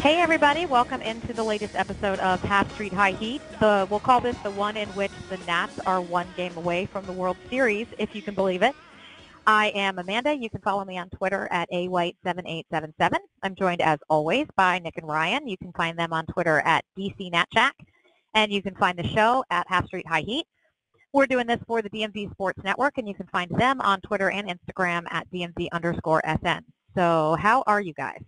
Hey everybody, welcome into the latest episode of Half Street High Heat. The, we'll call this the one in which the Nats are one game away from the World Series, if you can believe it. I am Amanda. You can follow me on Twitter at awhite7877. I'm joined as always by Nick and Ryan. You can find them on Twitter at DCNatChack. And you can find the show at Half Street High Heat. We're doing this for the DMV Sports Network, and you can find them on Twitter and Instagram at DMV underscore SN. So how are you guys?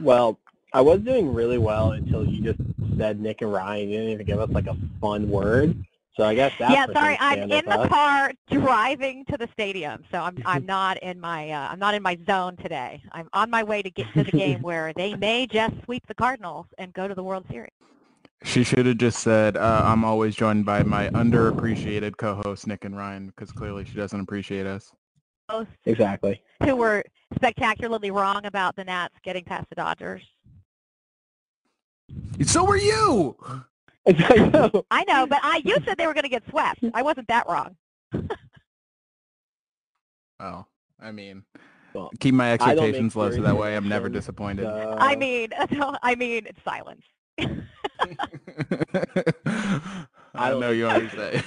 Well, I was doing really well until you just said Nick and Ryan. You didn't even give us like a fun word. So I guess that's yeah. Sorry, I'm in the car driving to the stadium, so I'm I'm not in my uh, I'm not in my zone today. I'm on my way to get to the game where they may just sweep the Cardinals and go to the World Series. She should have just said, uh, "I'm always joined by my underappreciated co-host Nick and Ryan," because clearly she doesn't appreciate us. Exactly. Who were spectacularly wrong about the Nats getting past the Dodgers. So were you. I know. I know, but I you said they were going to get swept. I wasn't that wrong. oh, I mean, Well, keep my I don't make expectations low so that way I'm never disappointed. so- I mean, I mean, it's silence. I don't know you always say.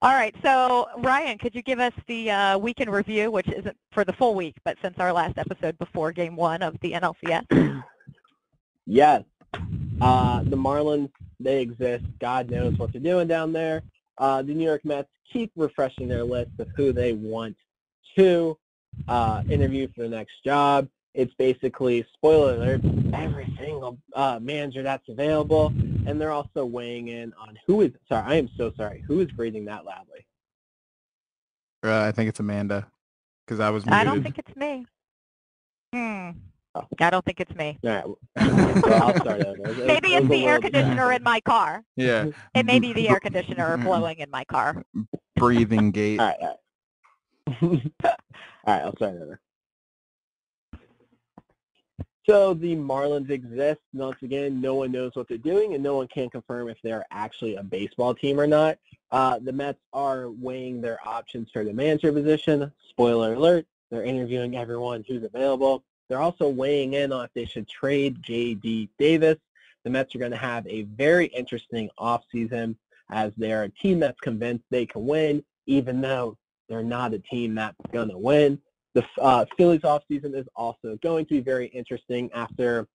All right, so Ryan, could you give us the uh, weekend review, which isn't for the full week, but since our last episode before Game One of the NLCS? Yes. Uh, the Marlins, they exist. God knows what they're doing down there. Uh, the New York Mets keep refreshing their list of who they want to uh, interview for the next job. It's basically, spoiler alert, every single uh, manager that's available. And they're also weighing in on who is, sorry, I am so sorry, who is breathing that loudly? Uh, I think it's Amanda, because I was muted. I don't think it's me. Hmm. Oh. I don't think it's me. All right. Well, I'll start over. It- it- Maybe it it's the air conditioner in my car. yeah, It may be the air conditioner blowing in my car. breathing gate. All right, all right. all right, I'll start over. So the Marlins exist. Once again, no one knows what they're doing, and no one can confirm if they're actually a baseball team or not. Uh, the Mets are weighing their options for the manager position. Spoiler alert, they're interviewing everyone who's available. They're also weighing in on if they should trade J.D. Davis. The Mets are going to have a very interesting offseason as they're a team that's convinced they can win, even though they're not a team that's going to win. The uh, Phillies offseason is also going to be very interesting after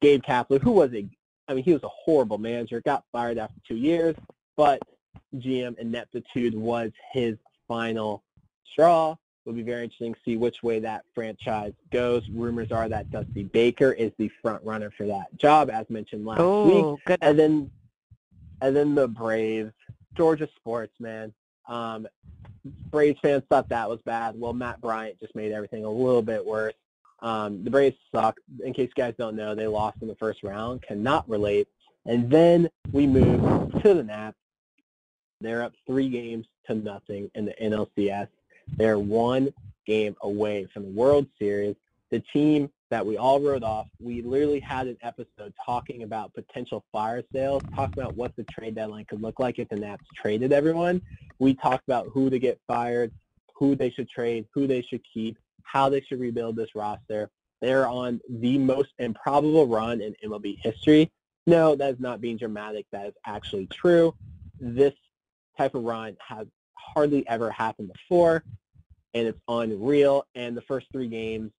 Gabe Kapler, who was a, I mean, he was a horrible manager, got fired after two years, but GM ineptitude was his final straw. It'll be very interesting to see which way that franchise goes. Rumors are that Dusty Baker is the front runner for that job, as mentioned last Oh, week. goodness. And then, and then the Braves, Georgia sports, man. Um, Braves fans thought that was bad. Well, Matt Bryant just made everything a little bit worse. Um, the Braves suck. In case you guys don't know, they lost in the first round. Cannot relate. And then we move to the Nats. They're up three games to nothing in the NLCS. They're one game away from the World Series. The team that we all wrote off, we literally had an episode talking about potential fire sales, talking about what the trade deadline could look like if the Nats traded everyone. We talked about who to get fired, who they should trade, who they should keep, how they should rebuild this roster. They're on the most improbable run in MLB history. No, that is not being dramatic. That is actually true. This type of run has hardly ever happened before, and it's unreal. And the first three games,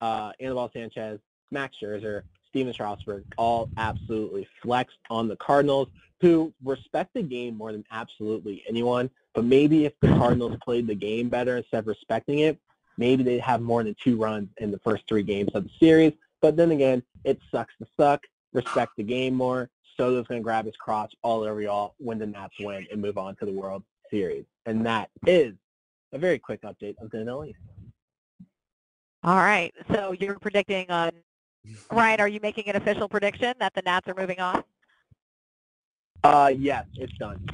uh, Anibal Sanchez, Max Scherzer, Stephen Strasburg, all absolutely flexed on the Cardinals, who respect the game more than absolutely anyone. But maybe if the Cardinals played the game better instead of respecting it, maybe they'd have more than two runs in the first three games of the series. But then again, it sucks to suck. Respect the game more. Soto's going to grab his crotch all over y'all when the Nats win and move on to the World Series. And that is a very quick update of the NL East. All right. So you're predicting on Ryan, are you making an official prediction that the Nats are moving on? Uh, yes, it's done.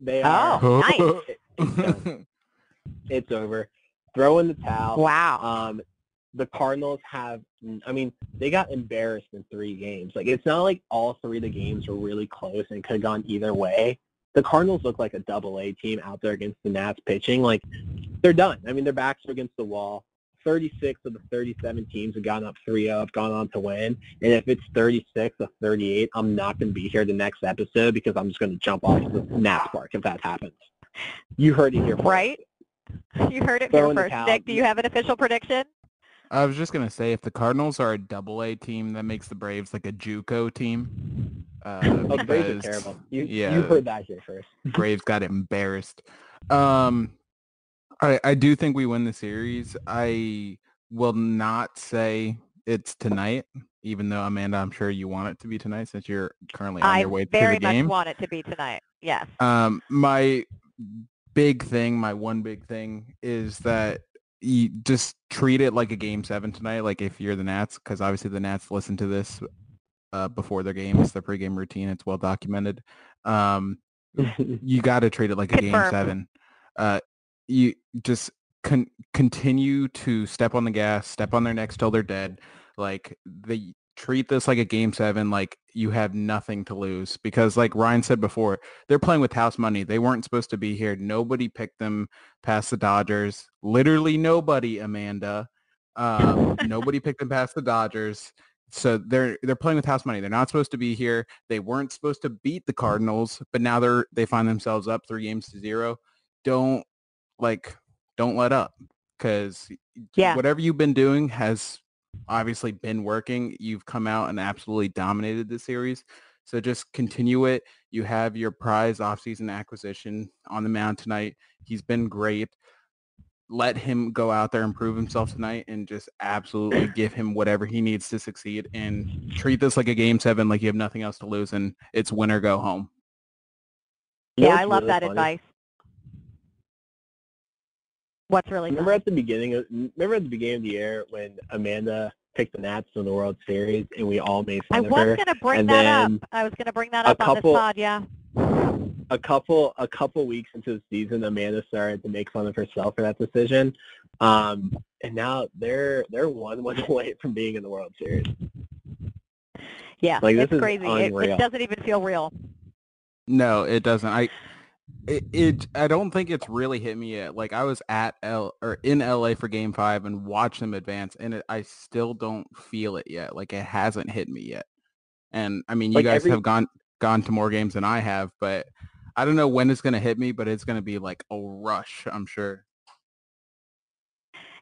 They are. Oh, nice. It's done. It's over. Throw in the towel. Wow. Um, the Cardinals have, I mean, they got embarrassed in three games. Like, it's not like all three of the games were really close and could have gone either way. The Cardinals look like a double A team out there against the Nats pitching. Like, they're done. I mean, their backs are against the wall. 36 of the 37 teams have gone up 3-0, have gone on to win. And if it's 36 of 38, I'm not going to be here the next episode because I'm just going to jump off the Nats park if that happens. You heard it here first. Right? You heard it Throw here first. Nick, do you have an official prediction? I was just gonna say if the Cardinals are a double A team, that makes the Braves like a JUCO team. Uh, Oh, the Braves are terrible. You, yeah. you heard that here first. Braves got embarrassed. Um, I I do think we win the series. I will not say it's tonight, even though Amanda, I'm sure you want it to be tonight since you're currently on I your way to the game. I very much game. want it to be tonight. Yes. Um, my big thing, my one big thing is that you just treat it like a game seven tonight. Like if you're the Nats, because obviously the Nats listen to this uh, before their games, their pregame routine. It's well documented. Um, you got to treat it like a game seven. Uh, you just con- continue to step on the gas, step on their necks till they're dead. Like they treat this like a game seven. Like you have nothing to lose because, like Ryan said before, they're playing with house money. They weren't supposed to be here. Nobody picked them past the Dodgers. Literally nobody, Amanda. Um, nobody picked them past the Dodgers. So they're they're playing with house money. They're not supposed to be here. They weren't supposed to beat the Cardinals, but now they're they find themselves up three games to zero. Don't like don't let up because Yeah. whatever you've been doing has obviously been working. You've come out and absolutely dominated the series. So just continue it. You have your prize offseason acquisition on the mound tonight. He's been great. Let him go out there and prove himself tonight and just absolutely give him whatever he needs to succeed and treat this like a game seven like you have nothing else to lose and it's win or go home. Yeah, I love really that funny? advice. What's really Remember fun? at the beginning of remember at the beginning of the year when Amanda picked the Nats in the World Series and we all made I fun of the stuff. I was her. going to bring and that then up. I was going to bring that a up on couple- this pod, yeah. A couple a couple weeks into the season, Amanda started to make fun of herself for that decision. Um, and now they're they're one win away from being in the World Series. Yeah, Like, this it's is crazy. It, it doesn't even feel real. No, it doesn't. I it, it I don't think it's really hit me yet. Like I was at L or in LA for game 5 and watched them advance and it, I still don't feel it yet. Like it hasn't hit me yet. And I mean, you Like, guys every- have gone gone to more games than I have, but I don't know when it's going to hit me, but it's going to be like a rush, I'm sure.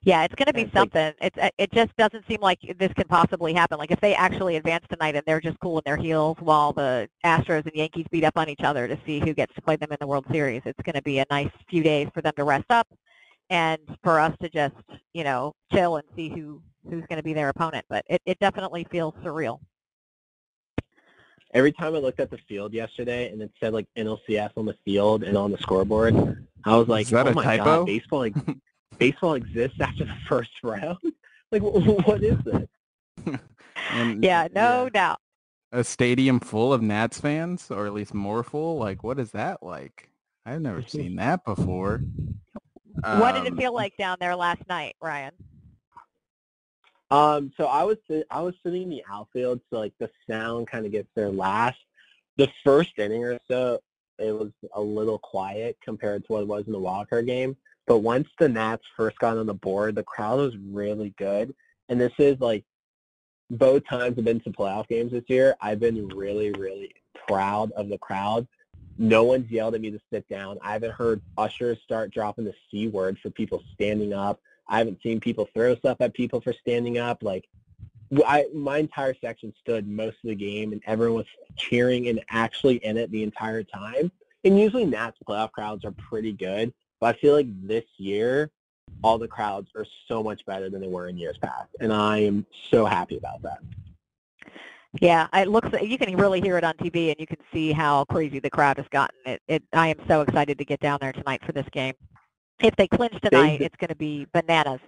Yeah, it's going to be It's like- something. It's uh, it just doesn't seem like this can possibly happen. Like if they actually advance tonight and they're just cooling their heels while the Astros and Yankees beat up on each other to see who gets to play them in the World Series, it's going to be a nice few days for them to rest up and for us to just, you know, chill and see who who's going to be their opponent. But it, it definitely feels surreal. Every time I looked at the field yesterday and it said like NLCS on the field and on the scoreboard, I was like, Is that oh a my typo? god, baseball like, baseball exists after the first round. like, what is this? And, Yeah, no doubt. A stadium full of Nats fans, or at least more full. Like, what is that like? I've never seen that before. what did it Um, feel like down there last night, Ryan? Um, so I was I was sitting in the outfield, so like the sound kind of gets there last. The first inning or so, it was a little quiet compared to what it was in the wild card game. But once the Nats first got on the board, the crowd was really good. And this is like both times I've been to playoff games this year. I've been really, really proud of the crowd. No one's yelled at me to sit down. I haven't heard ushers start dropping the C word for people standing up. I haven't seen people throw stuff at people for standing up. Like, I, my entire section stood most of the game, and everyone was cheering and actually in it the entire time. And usually Nats playoff crowds are pretty good, but I feel like this year, all the crowds are so much better than they were in years past, and I am so happy about that. Yeah, it looks you can really hear it on TV, and you can see how crazy the crowd has gotten. It, it I am so excited to get down there tonight for this game. If they clinch tonight, it's going to be bananas.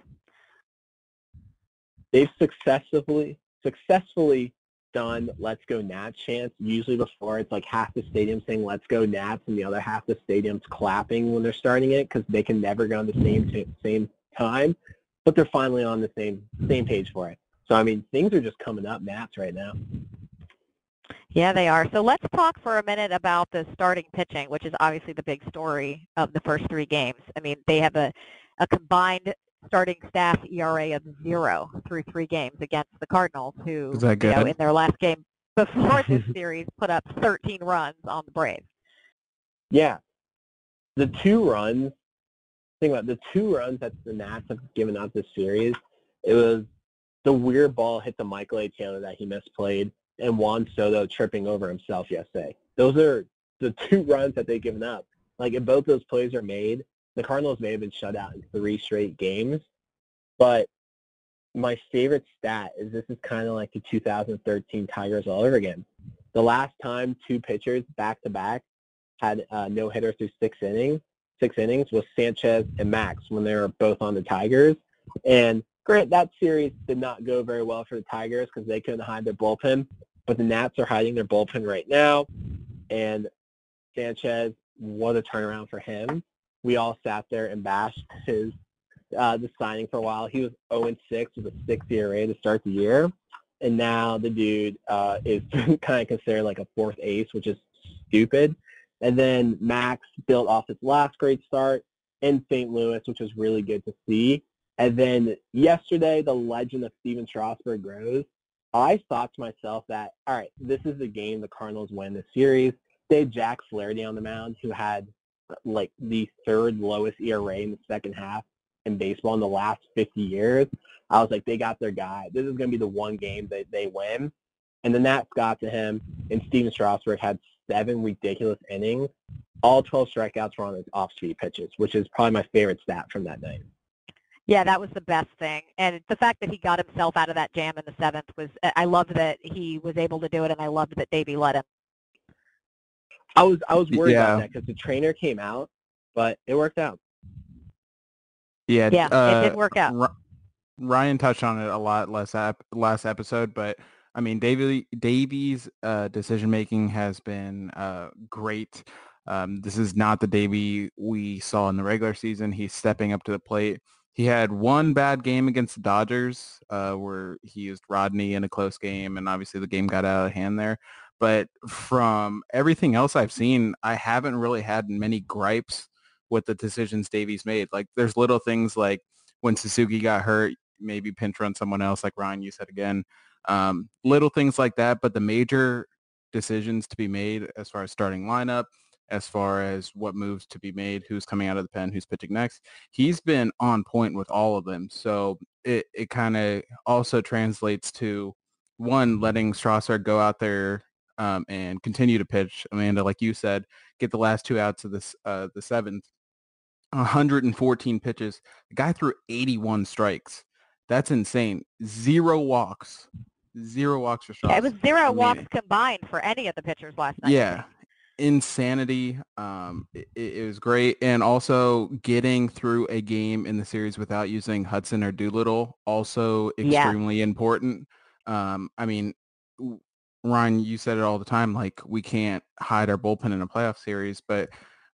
they've successfully successfully done let's go Nats chants. Usually before it's like half the stadium saying let's go Nats and the other half the stadium's clapping when they're starting it because they can never go on the same t- same time. But they're finally on the same same page for it. So I mean things are just coming up Nats right now. Yeah, they are. So let's talk for a minute about the starting pitching, which is obviously the big story of the first three games. I mean, they have a, a combined starting staff ERA of zero through three games against the Cardinals, who you know, in their last game before this series put up 13 runs on the Braves. Yeah. The two runs, think about it, the two runs that the Nats have given up this series, it was the weird ball hit the Michael A. Taylor that he misplayed and Juan Soto tripping over himself yesterday. Those are the two runs that they've given up. Like if both those plays are made, the Cardinals may have been shut out in three straight games. But my favorite stat is this is kind of like the 2013 Tigers all over again. The last time two pitchers back to back had uh, no hitter through six innings. Six innings was Sanchez and Max when they were both on the Tigers. And Grant, that series did not go very well for the Tigers because they couldn't hide their bullpen. But the Nats are hiding their bullpen right now. And Sanchez, what a turnaround for him. We all sat there and bashed his uh, the signing for a while. He was 0 6 with a 6 ERA to start the year, and now the dude uh, is kind of considered like a fourth ace, which is stupid. And then Max built off his last great start in St. Louis, which was really good to see. And then yesterday, the legend of Stephen Strasburg grows. I thought to myself that, all right, this is the game the Cardinals win the series. They had Jack Flaherty on the mound, who had like the third lowest ERA in the second half in baseball in the last 50 years. I was like, they got their guy. This is going to be the one game that they win. And the Nats got to him, and Stephen Strasburg had seven ridiculous innings. All 12 strikeouts were on his off-speed pitches, which is probably my favorite stat from that night. Yeah, that was the best thing. And the fact that he got himself out of that jam in the seventh was, I loved that he was able to do it, and I loved that Davey let him. I was I was worried Yeah. about that because the trainer came out, but it worked out. Yeah, Yeah, it uh, did work out. Ryan touched on it a lot last ep- last episode, but I mean, Davey Davey's uh, decision making has been uh, great. Um, this is not the Davey we saw in the regular season. He's stepping up to the plate. He had one bad game against the Dodgers uh, where he used Rodney in a close game, and obviously the game got out of hand there. But from everything else I've seen, I haven't really had many gripes with the decisions Davey's made. Like there's little things like when Suzuki got hurt, maybe pinch run someone else, like Ryan, you said again. Um, little things like that, but the major decisions to be made as far as starting lineup, as far as what moves to be made, who's coming out of the pen, who's pitching next, he's been on point with all of them. So it, it kind of also translates to one, letting Strasser go out there um, and continue to pitch. Amanda, like you said, get the last two outs of this uh, the seventh 114 pitches. The guy threw 81 strikes. That's insane. Zero walks. Zero walks for Stras. Yeah, it was zero walks combined for any of the pitchers last night. Yeah. Insanity. Um, it, it, was great. And also getting through a game in the series without using Hudson or Doolittle, also extremely yeah. important. Um, I mean, Ryan, you said it all the time, like we can't hide our bullpen in a playoff series, but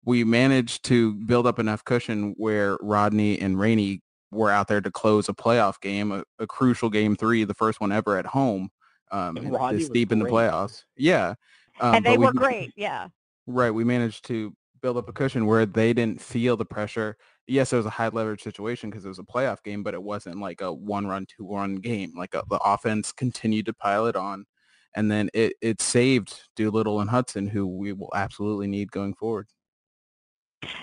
we managed to build up enough cushion where Rodney and Rainey were out there to close a playoff game, a, a crucial game three, the first one ever at home, um, this deep in the playoffs. Yeah. Um, and they were we, great. Yeah. Right. We managed to build up a cushion where they didn't feel the pressure. Yes, it was a high leverage situation because it was a playoff game, but it wasn't like a one run, two run game. Like a, uh, the offense continued to pile it on. And then it, it saved Doolittle and Hudson, who we will absolutely need going forward.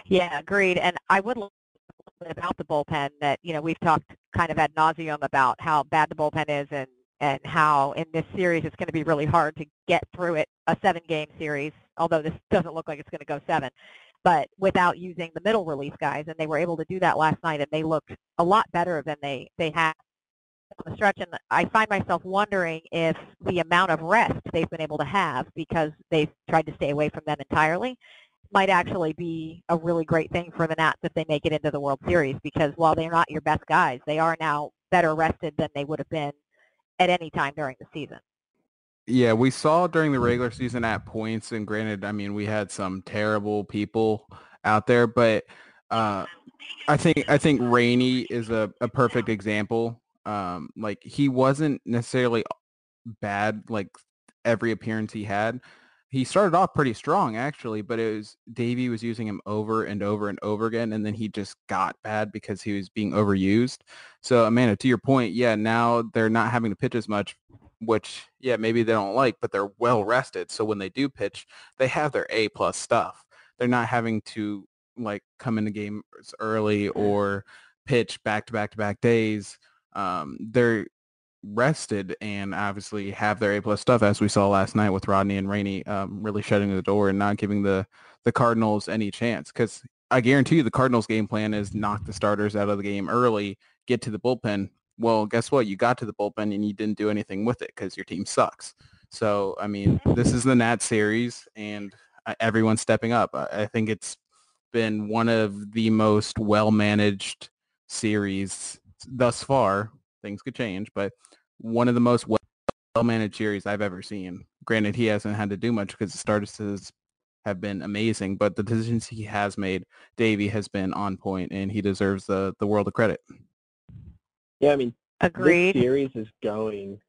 Yeah, agreed. And I would about the bullpen that you know we've talked kind of ad nauseum about how bad the bullpen is and and how in this series it's going to be really hard to get through it a seven game series although this doesn't look like it's going to go seven but without using the middle relief guys and they were able to do that last night and they looked a lot better than they they had on the stretch and I find myself wondering if the amount of rest they've been able to have because they've tried to stay away from them entirely might actually be a really great thing for the Nats if they make it into the World Series because while they're not your best guys, they are now better rested than they would have been at any time during the season. Yeah, we saw during the regular season at points, and granted, I mean, we had some terrible people out there, but uh, I think I think Rainey is a, a perfect example. Um, like he wasn't necessarily bad like every appearance he had, he started off pretty strong actually, but it was Davey was using him over and over and over again, and then he just got bad because he was being overused. So Amanda, to your point, yeah, now they're not having to pitch as much, which yeah, maybe they don't like, but they're well rested. So when they do pitch, they have their A plus stuff. They're not having to like come into games early or pitch back to back to back days. Um, they're rested and obviously have their A plus stuff as we saw last night with Rodney and Rainey um, really shutting the door and not giving the the Cardinals any chance because I guarantee you the Cardinals game plan is knock the starters out of the game early, get to the bullpen. Well, guess what? You got to the bullpen and you didn't do anything with it because your team sucks. So, I mean, this is the Nat series and uh, everyone's stepping up. I think it's been one of the most well-managed series thus far. Things could change, but one of the most well-managed series I've ever seen. Granted, he hasn't had to do much because the starters have been amazing, but the decisions he has made, Davey has been on point, and he deserves the the world of credit. Yeah, I mean, agreed. This series is going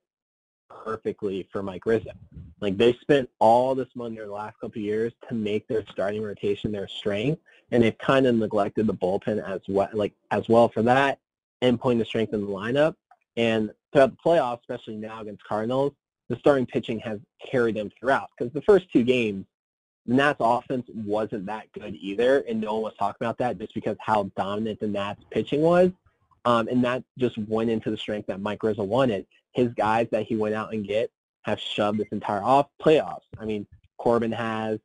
perfectly for Mike Rizzo. Like they spent all this money in the last couple of years to make their starting rotation their strength, and they've kind of neglected the bullpen as well, like as well for that, and putting the strength in the lineup. And throughout the playoffs, especially now against Cardinals, the starting pitching has carried them throughout. Because the first two games, the Nats offense wasn't that good either, and no one was talking about that just because how dominant the Nats pitching was. Um, and that just went into the strength that Mike Rizzo wanted. His guys that he went out and get have shoved this entire off playoffs. I mean, Corbin has,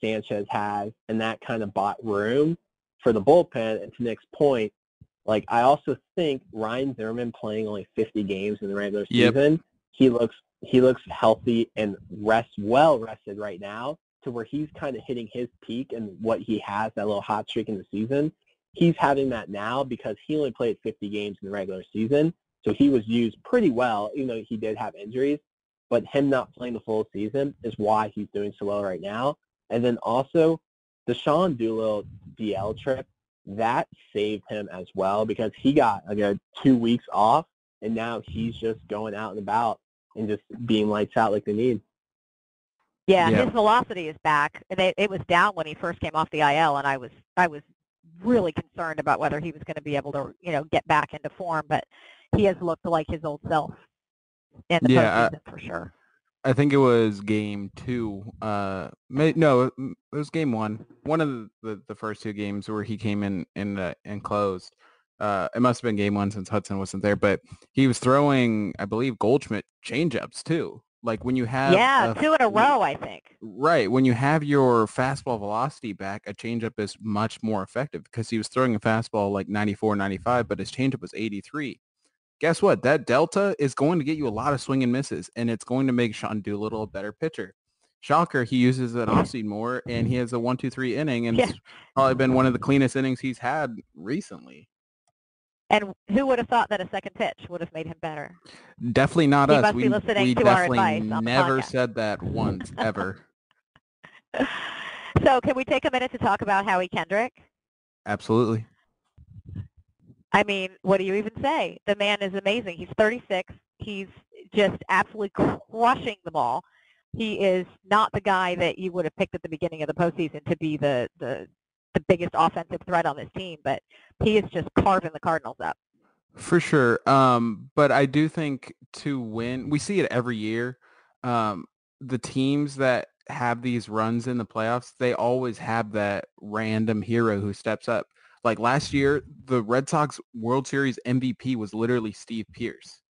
Sanchez has, and that kind of bought room for the bullpen. And to Nick's point, like I also think Ryan Zimmerman playing only 50 games in the regular yep. season, he looks he looks healthy and rest well rested right now to where he's kind of hitting his peak and what he has that little hot streak in the season. He's having that now because he only played 50 games in the regular season, so he was used pretty well, even though he did have injuries. But him not playing the full season is why he's doing so well right now. And then also, the Sean Doolittle DL trip that saved him as well because he got like a two weeks off and now he's just going out and about and just being lights out like they need. Yeah, yeah. his velocity is back. It, it was down when he first came off the IL, and I was I was really concerned about whether he was going to be able to you know get back into form. But he has looked like his old self in the yeah, postseason I, for sure. I think it was game two. Uh, no, it was game one. One of the, the, the first two games where he came in and uh, and closed. Uh, it must have been game one since Hudson wasn't there, but he was throwing, I believe, Goldschmidt changeups too. Like when you have yeah, a- two in a row, I think. Right. When you have your fastball velocity back, a changeup is much more effective because he was throwing a fastball like 94, 95, but his changeup was 83. Guess what? That delta is going to get you a lot of swing and misses, and it's going to make Sean Doolittle a better pitcher. Shocker, he uses an off-speed more, and he has a one, two, three inning, and Yeah. it's probably been one of the cleanest innings he's had recently. And who would have thought that a second pitch would have made him better? Definitely not He us. must be we listening we to our definitely advice never said that once, ever. So can we take a minute to talk about Howie Kendrick? Absolutely. I mean, what do you even say? The man is amazing. He's 36. He's just absolutely crushing the ball. He is not the guy that you would have picked at the beginning of the postseason to be the, the, the biggest offensive threat on this team, but he is just carving the Cardinals up. For sure. Um, but I do think to win, we see it every year. Um, the teams that have these runs in the playoffs, they always have that random hero who steps up. Like last year, the Red Sox World Series MVP was literally Steve Pearce,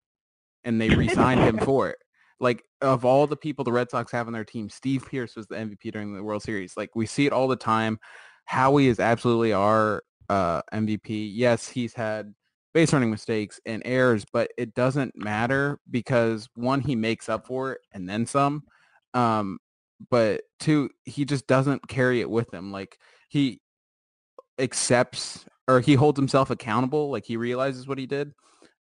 and they re-signed him for it. Like of all the people the Red Sox have on their team, Steve Pearce was the MVP during the World Series. Like we see it all the time. Howie is absolutely our uh, MVP. Yes, he's had base running mistakes and errors, but it doesn't matter because one, he makes up for it and then some. Um, but two, he just doesn't carry it with him. Like he accepts or he holds himself accountable. Like he realizes what he did,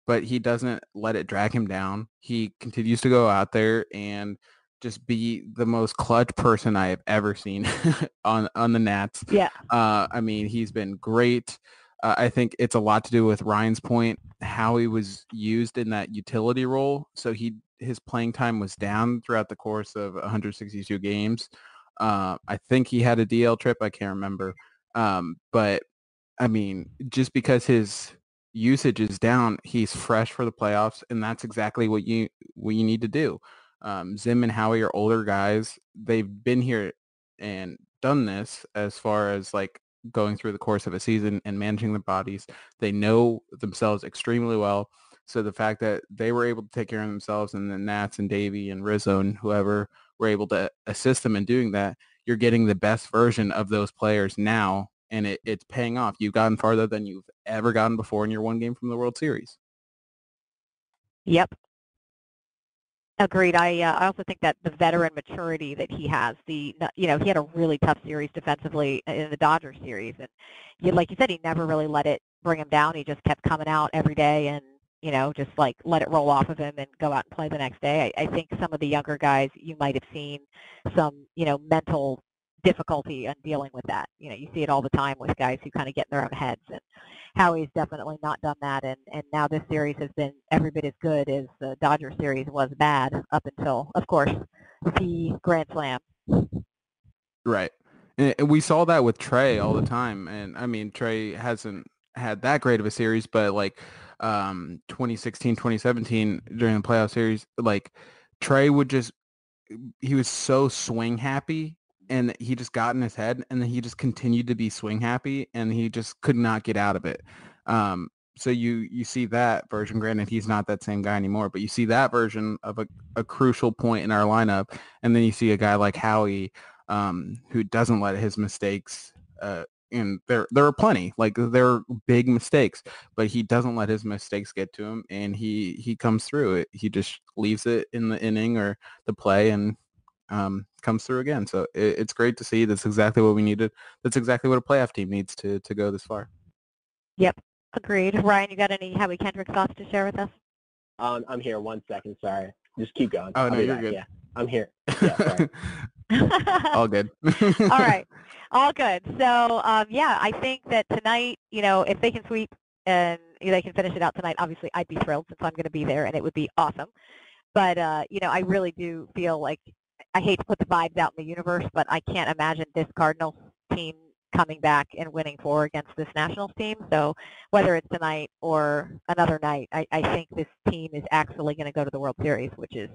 but he doesn't let it drag him down. He continues to go out there and just be the most clutch person I have ever seen on on the Nats. Yeah. Uh, I mean, he's been great. Uh, I think it's a lot to do with Ryan's point, how he was used in that utility role. So he his playing time was down throughout the course of 162 games. Uh, I think he had a DL trip. I can't remember. Um, but I mean, just because his usage is down, he's fresh for the playoffs, and that's exactly what you what you need to do. Um, Zim and Howie are older guys. They've been here and done this as far as like going through the course of a season and managing their bodies. They know themselves extremely well. So the fact that they were able to take care of themselves and the Nats and Davey and Rizzo and whoever were able to assist them in doing that, you're getting the best version of those players now and it, it's paying off. You've gotten farther than you've ever gotten before in your one game from the World Series. Yep. Agreed. I uh, I also think that the veteran maturity that he has, the you know he had a really tough series defensively in the Dodgers series, and like you said, he never really let it bring him down. He just kept coming out every day and you know just like let it roll off of him and go out and play the next day. I, I think some of the younger guys you might have seen some you know mental difficulty in dealing with that. You know you see it all the time with guys who kind of get in their own heads and. Howie's definitely not done that, and, and now this series has been every bit as good as the Dodger series was bad up until, of course, the Grand Slam. Right. And we saw that with Trea all the time. And I mean, Trea hasn't had that great of a series, but like um, 2016, 2017 during the playoff series, like Trea would just, he was so swing happy and he just got in his head and then he just continued to be swing happy and he just could not get out of it. Um, so you you see that version. Granted, he's not that same guy anymore, but you see that version of a, a crucial point in our lineup, and then you see a guy like Howie um, who doesn't let his mistakes. Uh, and there there are plenty like there are big mistakes, but he doesn't let his mistakes get to him, and he he comes through it. He just leaves it in the inning or the play, and um, comes through again. So it, it's great to see. That's exactly what we needed. That's exactly what a playoff team needs to to go this far. Yep, agreed. Ryan, you got any Howie Kendrick thoughts to share with us? Um, I'm here. One second. Sorry. Just keep going. Oh, I'll no, you're back. good. Yeah, I'm here. Yeah. All good. All right. All good. So, um, yeah, I think that tonight, you know, if they can sweep and they can finish it out tonight, obviously I'd be thrilled since I'm going to be there and it would be awesome. But, uh, you know, I really do feel like I hate to put the vibes out in the universe, but I can't imagine this Cardinals team coming back and winning four against this Nationals team. So whether it's tonight or another night, I, I think this team is actually going to go to the World Series, which is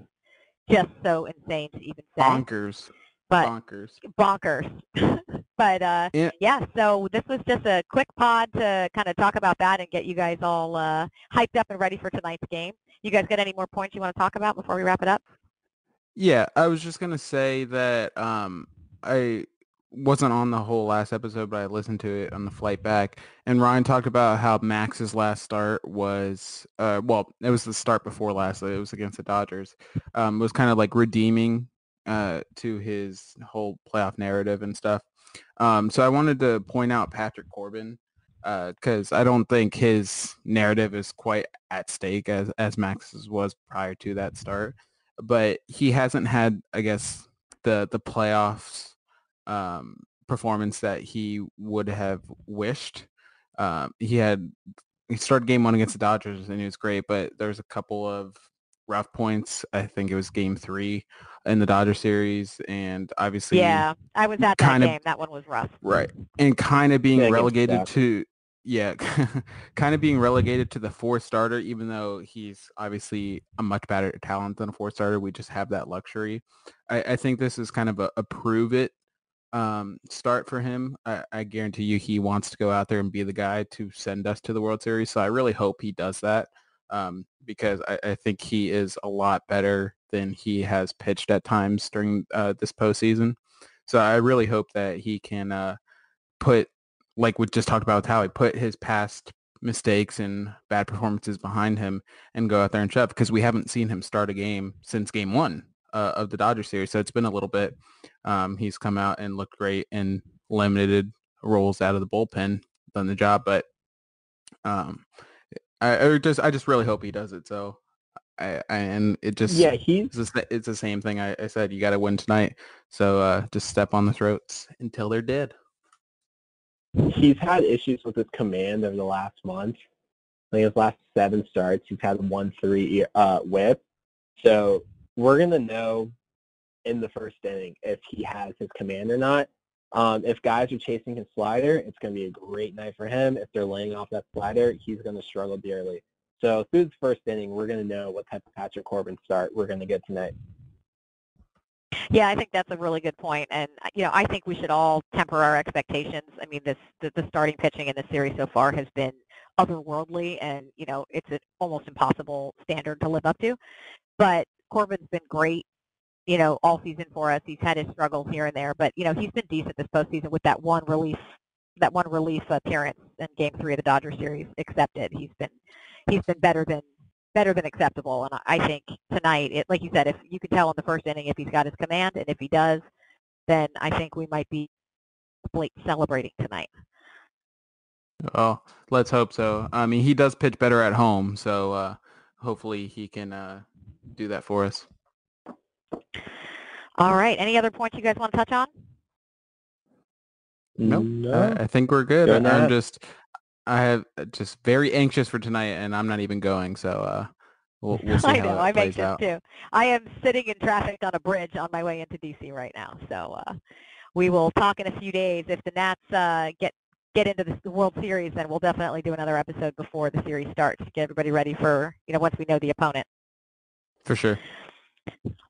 just so insane to even say. Bonkers. But Bonkers. bonkers. but uh, Yeah. yeah, so this was just a quick pod to kind of talk about that and get you guys all uh, hyped up and ready for tonight's game. You guys got any more points you want to talk about before we wrap it up? Yeah, I was just gonna say that um, I wasn't on the whole last episode, but I listened to it on the flight back, and Ryan talked about how Max's last start was, uh, well, it was the start before last. It was against the Dodgers. Um, was kind of like redeeming uh, to his whole playoff narrative and stuff. Um, so I wanted to point out Patrick Corbin because uh, I don't think his narrative is quite at stake as as Max's was prior to that start but he hasn't had, I guess, the the playoffs um, performance that he would have wished. Um, he had he started game one against the Dodgers and he was great, but there's a couple of rough points. I think it was game three in the Dodger series, and obviously, yeah, I was at that game. Of, that one was rough, right? And kind of being yeah, relegated to yeah, kind of being relegated to the four starter, even though he's obviously a much better talent than a four starter. We just have that luxury. I, I think this is kind of a, a prove it um, start for him. I, I, guarantee you he wants to go out there and be the guy to send us to the World Series. So I really hope he does that um, because I, I, think he is a lot better than he has pitched at times during uh, this postseason. So I really hope that he can uh, put like we just talked about with Howie, put his past mistakes and bad performances behind him and go out there and shove because we haven't seen him start a game since game one uh, of the Dodger series. So it's been a little bit. Um, he's come out and looked great and limited roles out of the bullpen, done the job. But um, I, I just I just really hope he does it. So I, I, and it just yeah he's it's, it's the same thing I, I said you got to win tonight so uh, just step on the throats until they're dead he's had issues with his command over the last month. I think his last seven starts, he's had one three uh, whip. So we're gonna know in the first inning if he has his command or not. Um, if guys are chasing his slider, it's going to be a great night for him. If they're laying off that slider, he's going to struggle dearly. So through the first inning, we're going to know what type of Patrick Corbin start we're going to get tonight. Yeah, I think that's a really good point, and you know, I think we should all temper our expectations. I mean, this the, the starting pitching in the series so far has been otherworldly, and you know, it's an almost impossible standard to live up to. But Corbin's been great, you know, all season for us. He's had his struggles here and there, but you know, he's been decent this postseason with that one relief, that one relief appearance in Game Three of the Dodger series accepted. He's been he's been better than better than acceptable. And I think tonight, it, like you said, if you can tell in the first inning if he's got his command, and if he does, then I think we might be celebrating tonight. Oh, let's hope so. I mean, he does pitch better at home, so uh, hopefully he can uh, do that for us. All right. Any other points you guys want to touch on? Nope. No, I, I think we're good. I'm just I have uh, just very anxious for tonight, and I'm not even going. So uh, we'll, we'll see I know. I'm anxious out. too. I am sitting in traffic on a bridge on my way into DC right now. So uh, we will talk in a few days. If the Nats uh, get get into the World Series, then we'll definitely do another episode before the series starts to get everybody ready for you know once we know the opponent. For sure.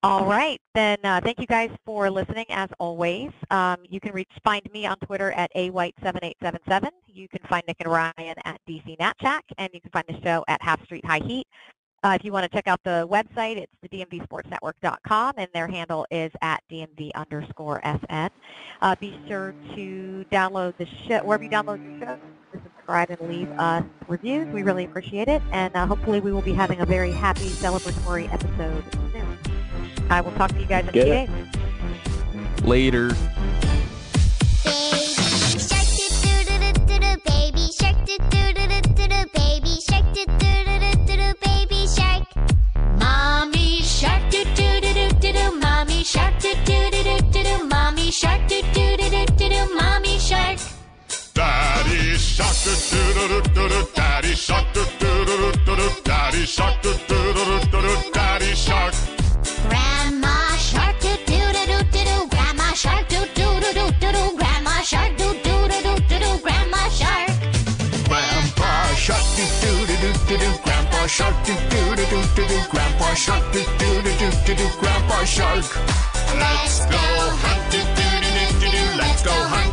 All right, then uh, thank you guys for listening as always. Um, you can reach, find me on Twitter at awhite7877. You can find Nick and Ryan at DC NatChack, and you can find the show at Half Street High Heat. Uh, if you want to check out the website, it's the dmvsportsnetwork.com, and their handle is at dmv underscore sn. Uh, be sure to download the show, wherever you download your show, subscribe and leave us reviews. We really appreciate it, and uh, hopefully we will be having a very happy celebratory episode soon. I will talk to you guys in a few days. Later. Mommy shark do do do do do do mommy shark do do do do do do mommy shark Daddy shark do do do do do daddy shark do do do do do daddy shark do do do do do daddy shark Grandma shark do do do do do do grandma shark do do do do do do grandma shark do do do do do do grandma shark Grandpa shark do do do do do do Grandpa shark do do do do do do Grandpa shark do do do do do do Grandpa shark Let's go hunt do do do do do do Let's go hunt